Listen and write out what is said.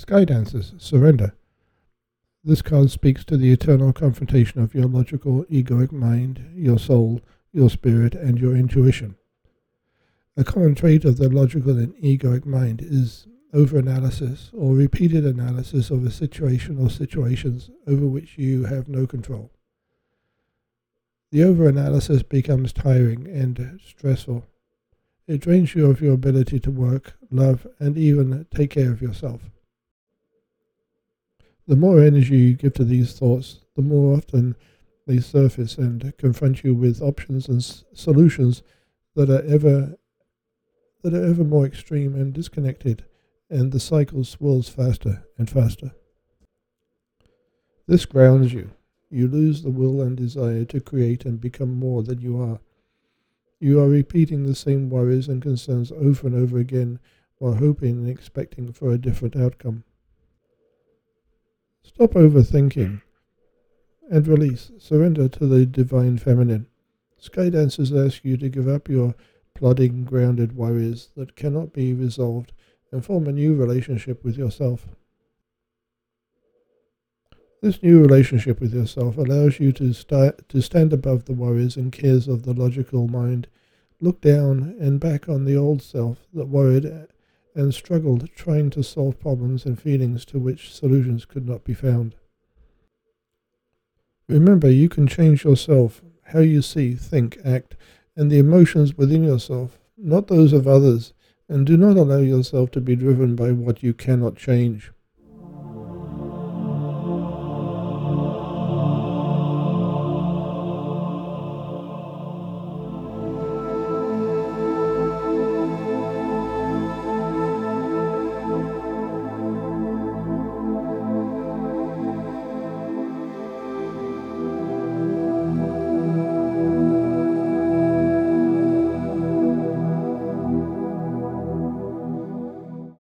Sky Dancers, Surrender. This card speaks to the eternal confrontation of your logical, egoic mind, your soul, your spirit, and your intuition. A common trait of the logical and egoic mind is overanalysis or repeated analysis of a situation or situations over which you have no control. The overanalysis becomes tiring and stressful. It drains you of your ability to work, love, and even take care of yourself. The more energy you give to these thoughts, the more often they surface and confront you with options and s- solutions that are ever that are ever more extreme and disconnected, and the cycle swirls faster and faster. This grounds you. You lose the will and desire to create and become more than you are. You are repeating the same worries and concerns over and over again while hoping and expecting for a different outcome. Stop overthinking and release. Surrender to the divine feminine. Sky dancers ask you to give up your plodding, grounded worries that cannot be resolved and form a new relationship with yourself. This new relationship with yourself allows you to, to stand above the worries and cares of the logical mind, look down and back on the old self that worried and struggled trying to solve problems and feelings to which solutions could not be found. Remember, you can change yourself, how you see, think, act, and the emotions within yourself, not those of others, and do not allow yourself to be driven by what you cannot change.